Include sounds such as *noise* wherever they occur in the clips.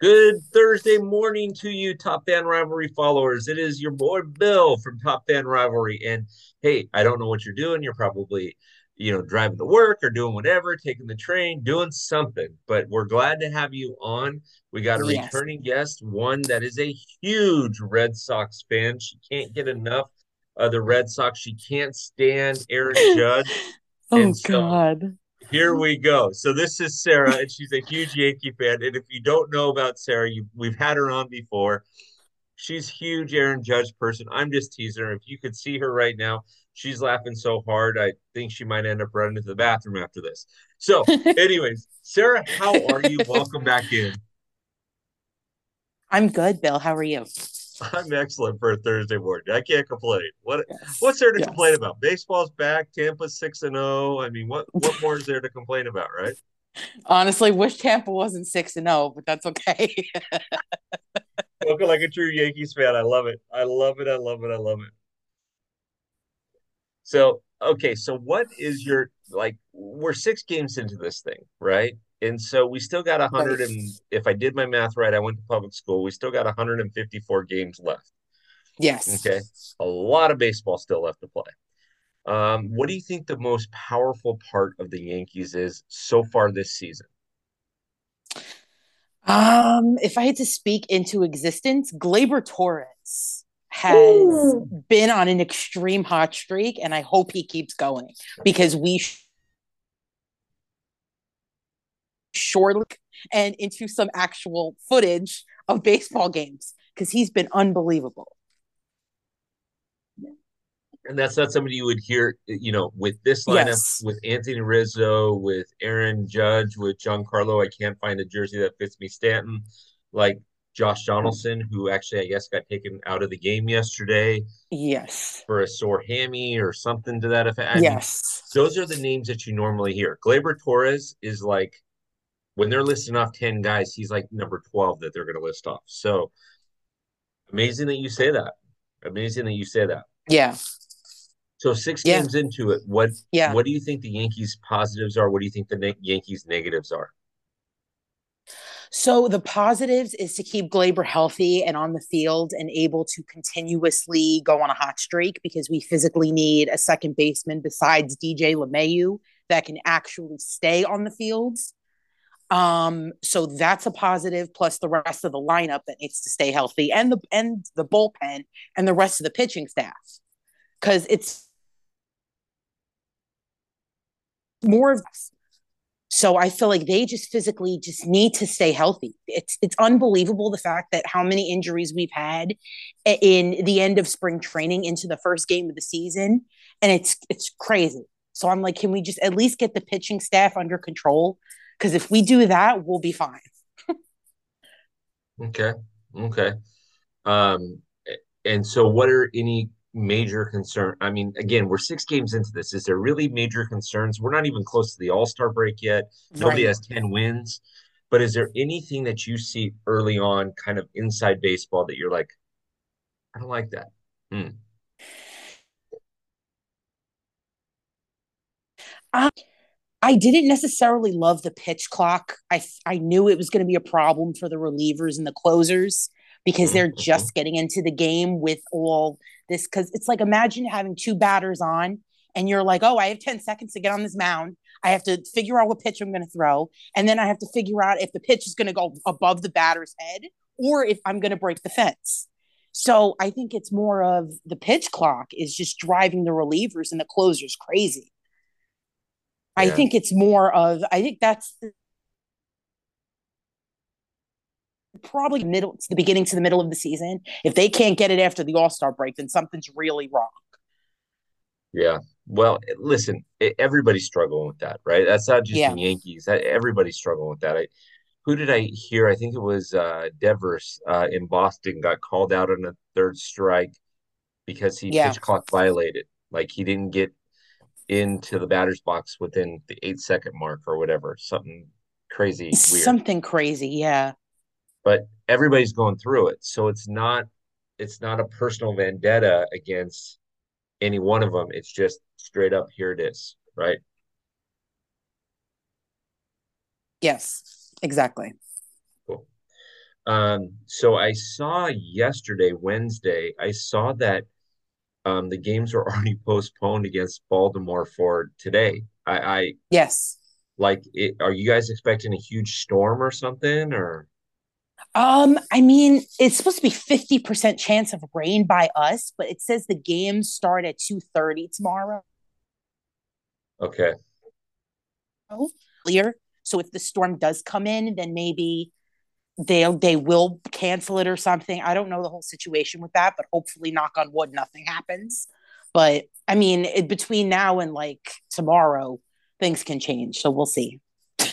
Good Thursday morning to you, Top Fan Rivalry followers. It is your boy Bill from Top Fan Rivalry. And hey, I don't know what you're doing. You're probably, you know, driving to work or doing whatever, taking the train, doing something. But we're glad to have you on. We got a Yes. returning guest, one that is a huge Red Sox fan. She can't get enough of the Red Sox. She can't stand Aaron *laughs* Judge. Oh so- God. Here mm-hmm. we go. So this is Sarah, and she's a huge Yankee fan. And if you don't know about Sarah, you we've had her on before. She's huge Aaron Judge person. I'm just teasing her. If you could see her right now, she's laughing so hard. I think she might end up running to the bathroom after this. So, *laughs* anyways, Sarah, how are you? Welcome back in. I'm good, Bill. How are you? I'm excellent for a Thursday morning. I can't complain. What Yes. what's there to Yes. complain about? Baseball's back. Tampa's six and zero. I mean, what what more is there to complain about, right? Honestly, wish Tampa wasn't six and zero, but that's okay. *laughs* Spoken like a true Yankees fan. I love it. I love it. I love it. I love it. So, okay, so what is your like we're six games into this thing, right? And so we still got a hundred and if I did my math right, I went to public school, we still got 154 games left. yes. Okay. A lot of baseball still left to play. Um, what do you think the most powerful part of the Yankees is so far this season? Um, if I had to speak into existence, Gleyber Torres has Ooh. been on an extreme hot streak, and I hope he keeps going because we sh- surely and into some actual footage of baseball games because he's been unbelievable. And that's not somebody you would hear, you know, with this lineup, Yes. with Anthony Rizzo, with Aaron Judge, with Giancarlo. I can't find a jersey that fits me. Stanton, like Josh Donaldson, who actually I guess got taken out of the game yesterday Yes. for a sore hammy or something to that effect. I mean, Yes. those are the names that you normally hear. Gleyber Torres is like when they're listing off 10 guys, he's like number 12 that they're going to list off. So amazing that you say that. Amazing that you say that. Yeah. So six Yeah. games into it, what Yeah. what do you think the Yankees positives are? What do you think the ne- Yankees negatives are? So the positives is to keep Gleyber healthy and on the field and able to continuously go on a hot streak because we physically need a second baseman besides DJ LeMahieu that can actually stay on the fields. Um, so that's a positive, plus the rest of the lineup that needs to stay healthy and the and the bullpen and the rest of the pitching staff. Cause it's more of so I feel like they just physically just need to stay healthy. It's it's unbelievable the fact that how many injuries we've had in the end of spring training into the first game of the season, and it's it's crazy. So I'm like, can we just at least get the pitching staff under control? Because if we do that, we'll be fine. Okay. Okay. Um, and so what are any major concern? I mean, again, we're six games into this. Is there really major concerns? We're not even close to the All-Star break yet. Nobody Right. has 10 wins. But is there anything that you see early on, kind of inside baseball, that you're like, I don't like that? Hmm. I didn't necessarily love the pitch clock. I I knew it was going to be a problem for the relievers and the closers because they're Mhm. just getting into the game with all this cuz it's like imagine having two batters on and you're like, "Oh, I have 10 seconds to get on this mound. I have to figure out what pitch I'm going to throw and then I have to figure out if the pitch is going to go above the batter's head or if I'm going to break the fence." So, I think it's more of the pitch clock is just driving the relievers and the closers crazy. I Yeah. think it's more of I think that's probably middle to the beginning to the middle of the season. If they can't get it after the All Star break, then something's really wrong. Yeah. Well, listen, everybody's struggling with that, right? That's not just Yeah. the Yankees. That- Everybody's struggling with that. I, who did I hear? I think it was uh, Devers uh, in Boston got called out on a third strike because he Yeah. pitch clock violated. Like he didn't get into the batter's box within the eight second mark or whatever. Something crazy weird. Something crazy, yeah. But everybody's going through it. So it's not it's not a personal vendetta against any one of them. It's just straight up here it is, right? Yes, exactly. Cool. Um, so I saw yesterday, Wednesday, I saw that um, the games were *laughs* already postponed against Baltimore for today. I, I yes. Like, it, are you guys expecting a huge storm or something? Or um, I mean, it's supposed to be fifty percent chance of rain by us, but it says the games start at two thirty tomorrow. Okay. Clear. So if the storm does come in, then maybe they they will cancel it or something. I don't know the whole situation with that, but hopefully, knock on wood, nothing happens. But I mean, it, between now and like tomorrow, things can change. So we'll see.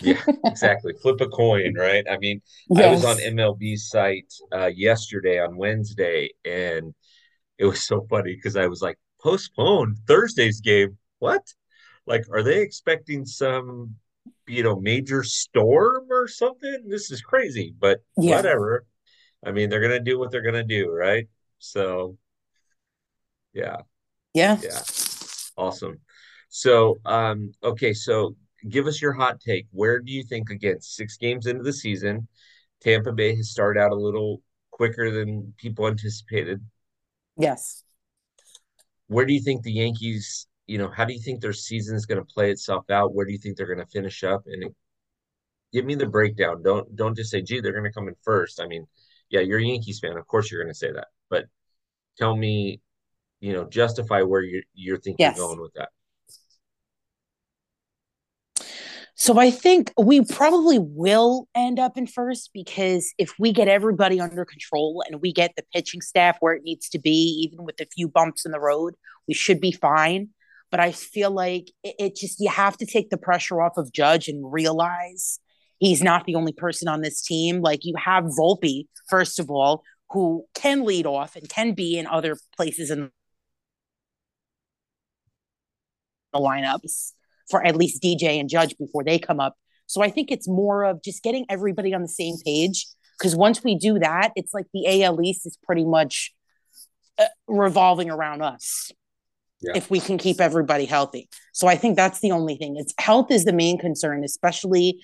yeah, *laughs* exactly. Flip a coin, right? I mean, yes. I was on MLB's site uh, yesterday on Wednesday, and it was so funny because I was like, postpone Thursday's game. What? Like, are they expecting some you know major storm or something? This is crazy but yeah. whatever. I mean they're gonna do what they're gonna do right? So yeah. Yeah. Yeah. Awesome. So um okay so give us your hot take. Where do you think again six games into the season tampa bay has started out a little quicker than people anticipated? Yes. Where do you think the yankees you know, how do you think their season is going to play itself out? Where do you think they're going to finish up? And give me the breakdown. Don't don't just say, "Gee, they're going to come in first. I mean, yeah, you're a Yankees fan, of course you're going to say that, but tell me, you know, justify where you're you're thinking yes. going with that. So I think we probably will end up in first because if we get everybody under control and we get the pitching staff where it needs to be, even with a few bumps in the road, we should be fine but I feel like it, it just you have to take the pressure off of Judge and realize he's not the only person on this team. Like you have Volpe, first of all, who can lead off and can be in other places in the lineups for at least DJ and Judge before they come up. So I think it's more of just getting everybody on the same page. Because once we do that, it's like the AL East is pretty much uh, revolving around us if we can keep everybody healthy. So I think that's the only thing. It's health is the main concern, especially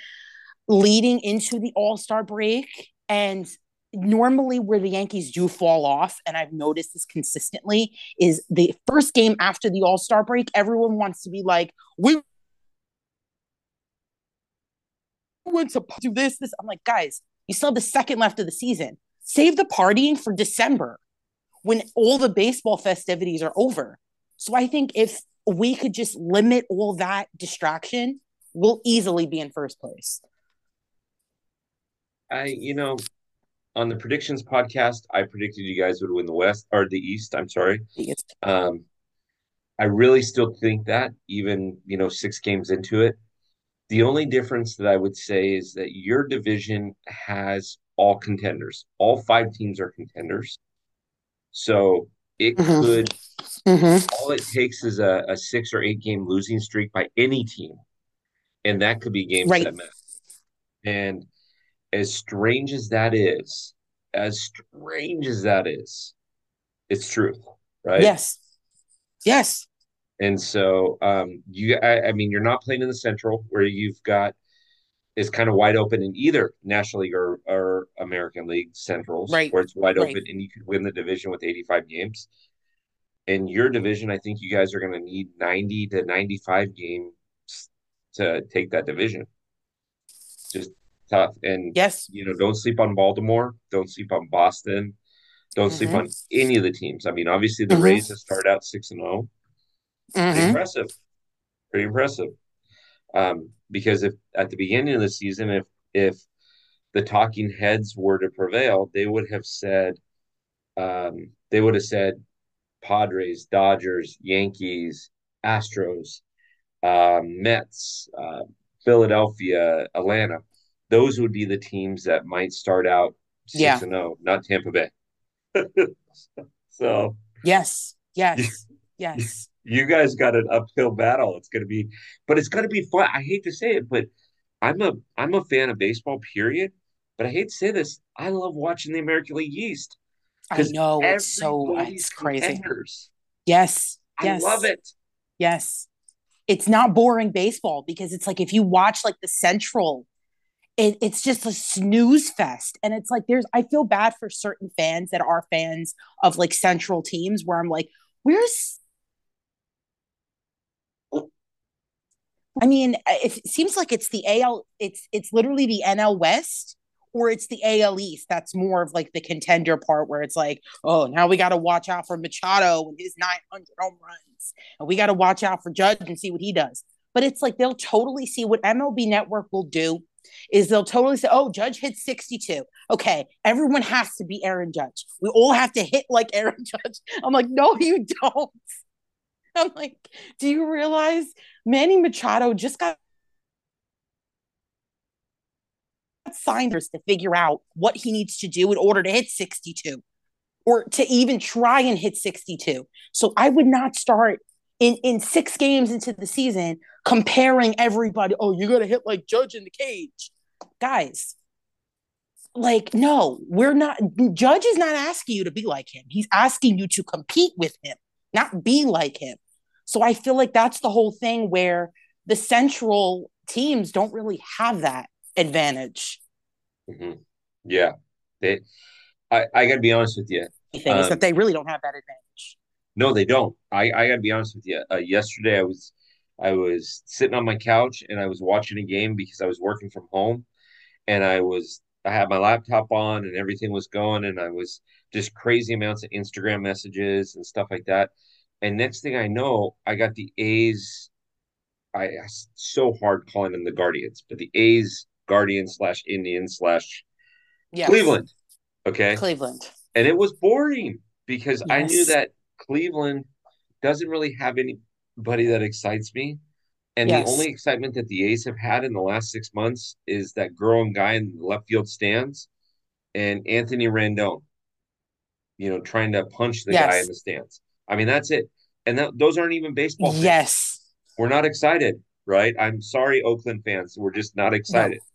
leading into the All-Star break. And normally where the Yankees do fall off and I've noticed this consistently is the first game after the All-Star break everyone wants to be like we want to do this this. I'm like guys you still have the second left of the season. Save the partying for December when all the baseball festivities are over so I think if we could just limit all that distraction, we'll easily be in first place. I, you know, on the predictions podcast, I predicted you guys would win the West or the East. I'm sorry. East. Um, I really still think that, even you know, six games into it. The only difference that I would say is that your division has all contenders. All five teams are contenders. So it mm-hmm. could mm-hmm. all it takes is a, a, six or eight game losing streak by any team and that could be game right. set match and as strange as that is as strange as that is it's truth right yes yes and so um you I, I mean you're not playing in the central where you've got is kind of wide open in either National League or, or American League Centrals, right. where it's wide right. open and you could win the division with 85 games. In your division, I think you guys are going to need 90 to 95 games to take that division. Just tough. And yes, you know, don't sleep on Baltimore, don't sleep on Boston, don't mm-hmm. sleep on any of the teams. I mean, obviously the mm-hmm. Rays have started out 6 and 0. Mm-hmm. impressive. Pretty impressive. Um, because if at the beginning of the season, if if the talking heads were to prevail, they would have said, um, they would have said, Padres, Dodgers, Yankees, Astros, um, Mets, uh, Philadelphia, Atlanta. Those would be the teams that might start out six yeah. and zero, oh, not Tampa Bay. *laughs* so yes, yes, *laughs* yes you guys got an uphill battle. It's going to be, but it's going to be fun. I hate to say it, but I'm a I'm a fan of baseball. Period. But I hate to say this. I love watching the American League East. I know it's so it's crazy. Yes, yes, I love it. Yes, it's not boring baseball because it's like if you watch like the Central, it, it's just a snooze fest. And it's like there's I feel bad for certain fans that are fans of like central teams where I'm like, where's I mean, it seems like it's the AL, it's it's literally the NL West or it's the AL East. That's more of like the contender part where it's like, oh, now we got to watch out for Machado and his 900 home runs. And we got to watch out for Judge and see what he does. But it's like they'll totally see what MLB Network will do is they'll totally say, oh, Judge hit 62. Okay, everyone has to be Aaron Judge. We all have to hit like Aaron *laughs* Judge. I'm like, no, you don't. *laughs* I'm like, do you realize Manny Machado just got signers to figure out what he needs to do in order to hit 62 or to even try and hit 62. So I would not start in in six games into the season comparing everybody. Oh, you got to hit like Judge in the cage, guys. Like, no, we're not. Judge is not asking you to be like him. He's asking you to compete with him, not be like him. So I feel like that's the whole thing where the central teams don't really have that advantage. Mm-hmm. Yeah, they. I I got to be honest with you. Thing um, is that they really don't have that advantage. No, they don't. I I got to be honest with you. Uh, yesterday I was I was sitting on my couch and I was watching a game because I was working from home, and I was I had my laptop on and everything was going, and I was just crazy amounts of Instagram messages and stuff like that. And next thing I know, I got the A's. I so hard calling them the Guardians, but the A's Guardian slash Indian slash yes. Cleveland. Okay. Cleveland. And it was boring because yes. I knew that Cleveland doesn't really have anybody that excites me. And yes. the only excitement that the A's have had in the last six months is that girl and guy in the left field stands and Anthony Rendon, you know, trying to punch the yes. guy in the stands. I mean, that's it. And that, those aren't even baseball. Fans. Yes. We're not excited, right? I'm sorry, Oakland fans. We're just not excited. No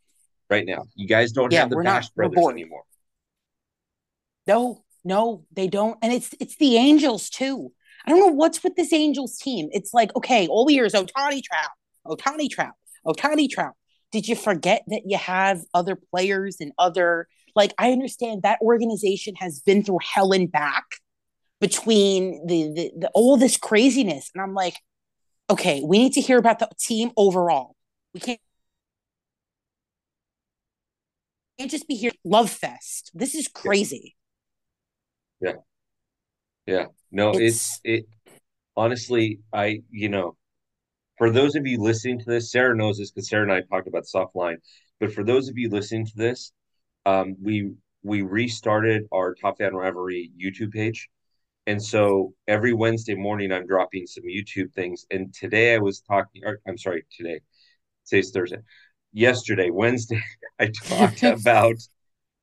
right now. You guys don't yeah, have the Bash not, brothers anymore. No, no, they don't. And it's it's the Angels too. I don't know what's with this Angels team. It's like, okay, all years, Ohtani Trout, Ohtani Trout, Ohtani Trout. Did you forget that you have other players and other like I understand that organization has been through hell and back between the, the, the all this craziness. And I'm like, okay, we need to hear about the team overall. We can't can't just be here love fest. This is crazy. Yeah. Yeah. No, it's, it's it honestly, I you know, for those of you listening to this, Sarah knows this because Sarah and I talked about soft line. But for those of you listening to this, um, we we restarted our Top Fan Rivalry YouTube page. And so every Wednesday morning, I'm dropping some YouTube things. And today I was talking, or, I'm sorry, today, today's Thursday yesterday, Wednesday, *laughs* I talked *laughs* about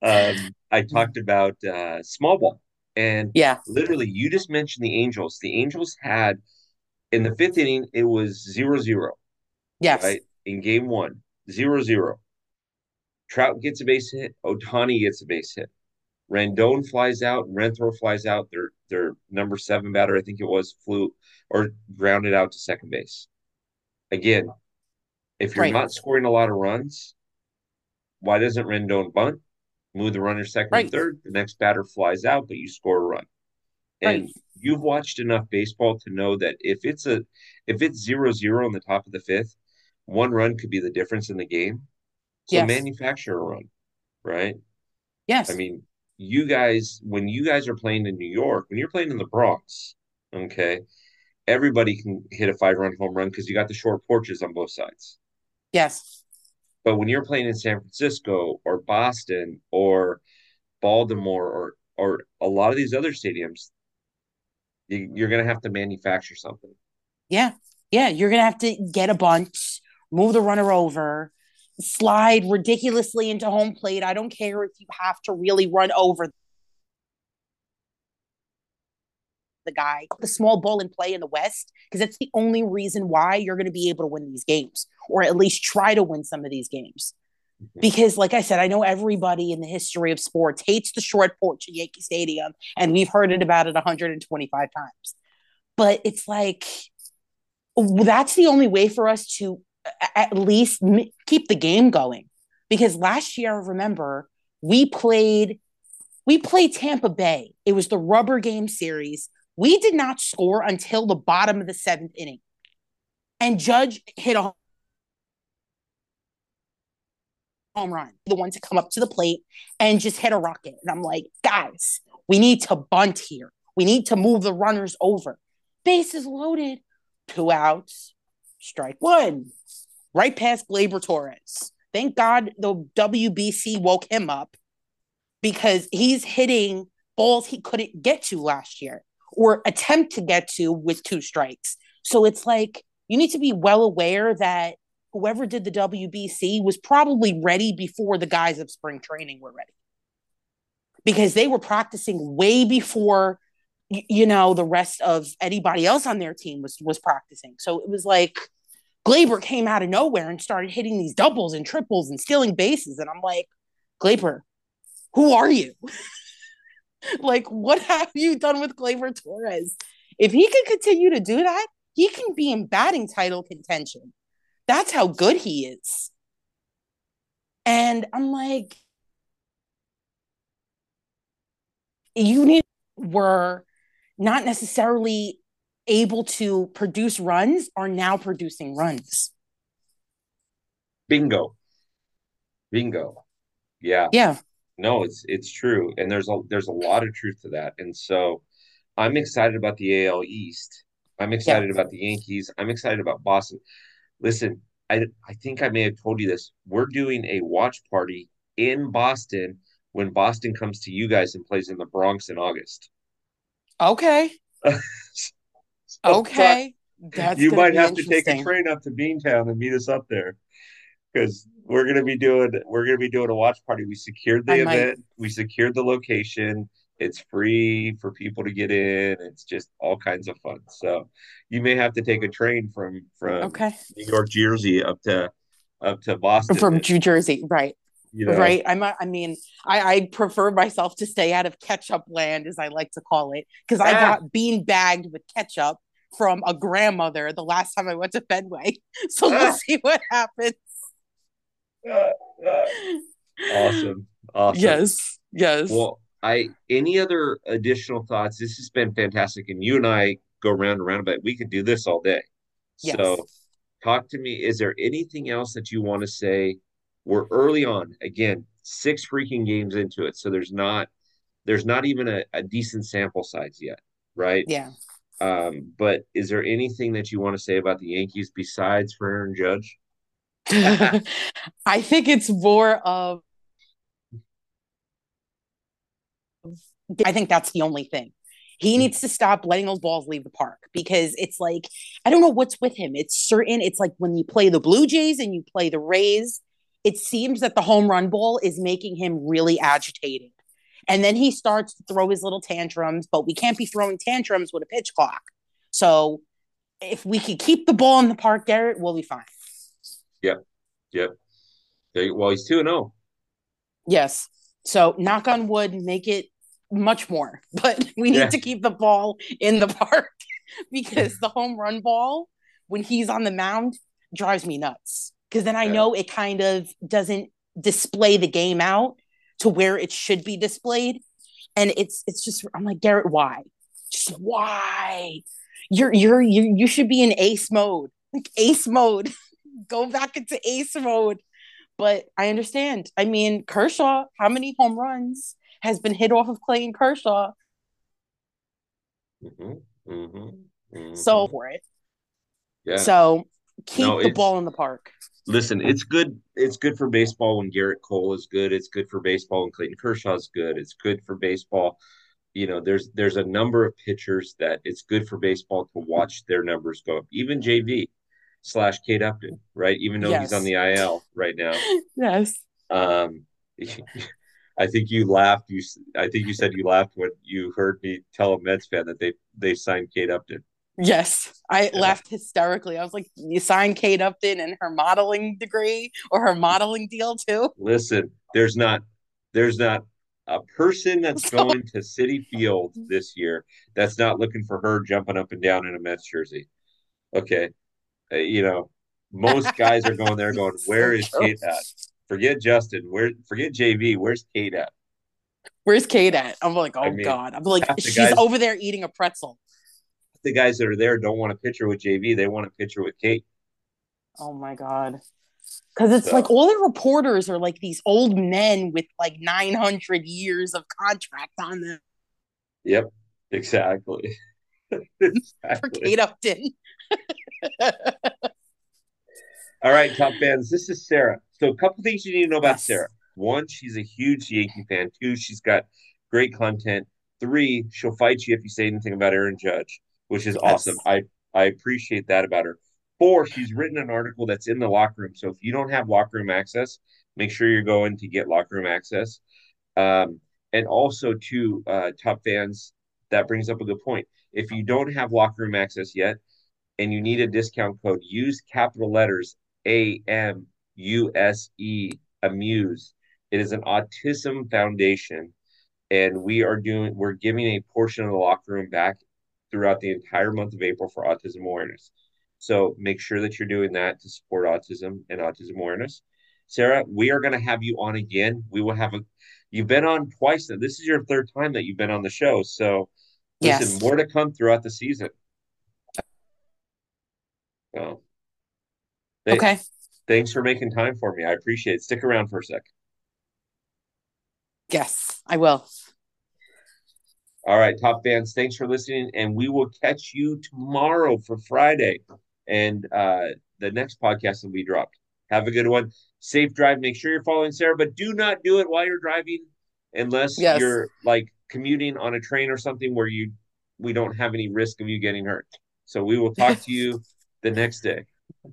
um, I talked about uh, small ball, and yeah, literally, you just mentioned the Angels. The Angels had in the fifth inning, it was zero zero. Yes, right in game one, zero zero. Trout gets a base hit. Ohtani gets a base hit. Rendon flies out. Renfroe flies out. Their their number seven batter, I think it was, flew or grounded out to second base. Again, if you're right. not scoring a lot of runs, why doesn't Rendon bunt? Move the runner second right. and third. The next batter flies out, but you score a run. And right. you've watched enough baseball to know that if it's a if it's zero zero on the top of the fifth, one run could be the difference in the game. So yes. manufacture a run, right? Yes. I mean, you guys, when you guys are playing in New York, when you're playing in the Bronx, okay, everybody can hit a five run home run because you got the short porches on both sides. Yes. But when you're playing in San Francisco or Boston or Baltimore or or a lot of these other stadiums, you, you're going to have to manufacture something. Yeah. Yeah. You're going to have to get a bunch, move the runner over, slide ridiculously into home plate. I don't care if you have to really run over the guy, the small ball in play in the West, because that's the only reason why you're going to be able to win these games, or at least try to win some of these games. Mm-hmm. Because, like I said, I know everybody in the history of sports hates the short porch at Yankee Stadium, and we've heard it about it 125 times. But it's like that's the only way for us to at least keep the game going because last year, remember we played we played Tampa Bay. It was the rubber game series. We did not score until the bottom of the seventh inning. And Judge hit a home run, the one to come up to the plate and just hit a rocket. And I'm like, guys, we need to bunt here. We need to move the runners over. Bases loaded, two outs, strike one, right past Gleyber Torres. Thank God the WBC woke him up because he's hitting balls he couldn't get to last year or attempt to get to with two strikes. So it's like you need to be well aware that whoever did the WBC was probably ready before the guys of spring training were ready. Because they were practicing way before you know the rest of anybody else on their team was was practicing. So it was like Gleyber came out of nowhere and started hitting these doubles and triples and stealing bases and I'm like, Gleyber who are you? *laughs* like what have you done with Gleyber Torres? If he can continue to do that, he can be in batting title contention. That's how good he is. And I'm like, you need were not necessarily able to produce runs are now producing runs. Bingo. Bingo. Yeah. Yeah. No, it's it's true. And there's a there's a lot of truth to that. And so I'm excited about the AL East. I'm excited yeah. about the Yankees. I'm excited about Boston. Listen, I I think I may have told you this. We're doing a watch party in Boston when Boston comes to you guys and plays in the Bronx in August. Okay. *laughs* so okay. That's you might have to take a train up to Beantown and meet us up there because we're gonna be doing we're gonna be doing a watch party. We secured the I event, might... we secured the location. It's free for people to get in. It's just all kinds of fun. So you may have to take a train from from okay. New York, Jersey up to up to Boston. From New Jersey, right. You know? Right. I'm. A, I mean, I, I prefer myself to stay out of ketchup land, as I like to call it, because I ah. got bean bagged with ketchup from a grandmother the last time I went to Fenway. *laughs* So we'll ah. see what happens. awesome. Awesome. Yes. Yes. Well, I any other additional thoughts? This has been fantastic, and you and I go round and round, but we could do this all day. Yes. So, talk to me. Is there anything else that you want to say? We're early on. Again, six freaking games into it, so there's not there's not even a, a decent sample size yet, right? Yeah. Um, but is there anything that you want to say about the Yankees besides for Aaron Judge? *laughs* I think it's more of I think that's the only thing. He hmm. needs to stop letting those balls leave the park because it's like I don't know what's with him. It's certain it's like when you play the Blue Jays and you play the Rays, it seems that the home run ball is making him really agitated. And then he starts to throw his little tantrums, but we can't be throwing tantrums with a pitch clock. So if we could keep the ball in the park, Gerrit, we'll be fine. Yep. Yep. Well, he's 2 0. Yes. So knock on wood, make it much more, *laughs* but we need yeah. to keep the ball in the park *laughs* because the home run ball, when he's on the mound, drives me nuts. Because then I yeah. know it kind of doesn't display the game out to where it should be displayed. And it's it's just I'm like, Gerrit, why? Just why? You're you're you you should be in ace mode. Like ace mode. *laughs* Go back into ace mode. But I understand. I mean, Kershaw, how many home runs has been hit off of Clayton Kershaw. Mm-hmm, mm-hmm, mm-hmm. So for it. Yeah. So keep no, the ball in the park. Listen, it's good. It's good for baseball when Gerrit Cole is good. It's good for baseball when Clayton Kershaw is good. It's good for baseball. You know, there's there's a number of pitchers that it's good for baseball to watch their numbers go up. Even JV slash Kate Upton, right? Even though yes. he's on the IL right now. *laughs* yes. Um, *laughs* I think you laughed. You, I think you said you laughed when you heard me tell a Mets fan that they they signed Kate Upton. Yes, I yeah. laughed hysterically. I was like, "You signed Kate Upton and her modeling degree or her modeling deal too?" Listen, there's not, there's not a person *laughs* that's so- going to Citi Field this year that's not looking for her jumping up and down in a Mets jersey. Okay, uh, you know, most guys are going there going, *laughs* "Where is Kate at?" Forget Justin. Where forget JV. Where's Kate at? Where's Kate at? I'm like, oh I mean, god. I'm like, she's guys, over there eating a pretzel. The guys that are there don't want a picture with JV. They want a picture with Kate. Oh my god. Because it's so. like all the reporters are like these old men with like 900 years of contract on them. Yep, exactly. *laughs* exactly. For Kate Upton. *laughs* All right, top fans. This is Sarah. So, a couple things you need to know about yes. Sarah. One, she's a huge Yankee fan. Two, she's got great content. Three, she'll fight you if you say anything about Aaron Judge, which is yes. awesome. I I appreciate that about her. Four, she's written an article that's in the locker room. So if you don't have locker room access, make sure you're going to get locker room access. Um, and also, to uh, top fans, that brings up a good point. If you don't have locker room access yet, and you need a discount code, use capital letters A M U S E Amuse. It is an autism foundation, and we are doing we're giving a portion of the locker room back throughout the entire month of April for autism awareness. So make sure that you're doing that to support autism and autism awareness. Sarah, we are going to have you on again. We will have a. You've been on twice. Now. This is your third time that you've been on the show. So, listen, yes. more to come throughout the season. So, okay. Thanks for making time for me. I appreciate it. Stick around for a sec. Yes, I will. All right, top fans, thanks for listening, and we will catch you tomorrow for Friday and uh, the next podcast will be dropped. Have a good one. Safe drive. Make sure you're following Sarah, but do not do it while you're driving unless yes. you're like commuting on a train or something where you we don't have any risk of you getting hurt. So we will talk to you the next day.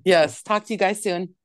Yes. Talk to you guys soon.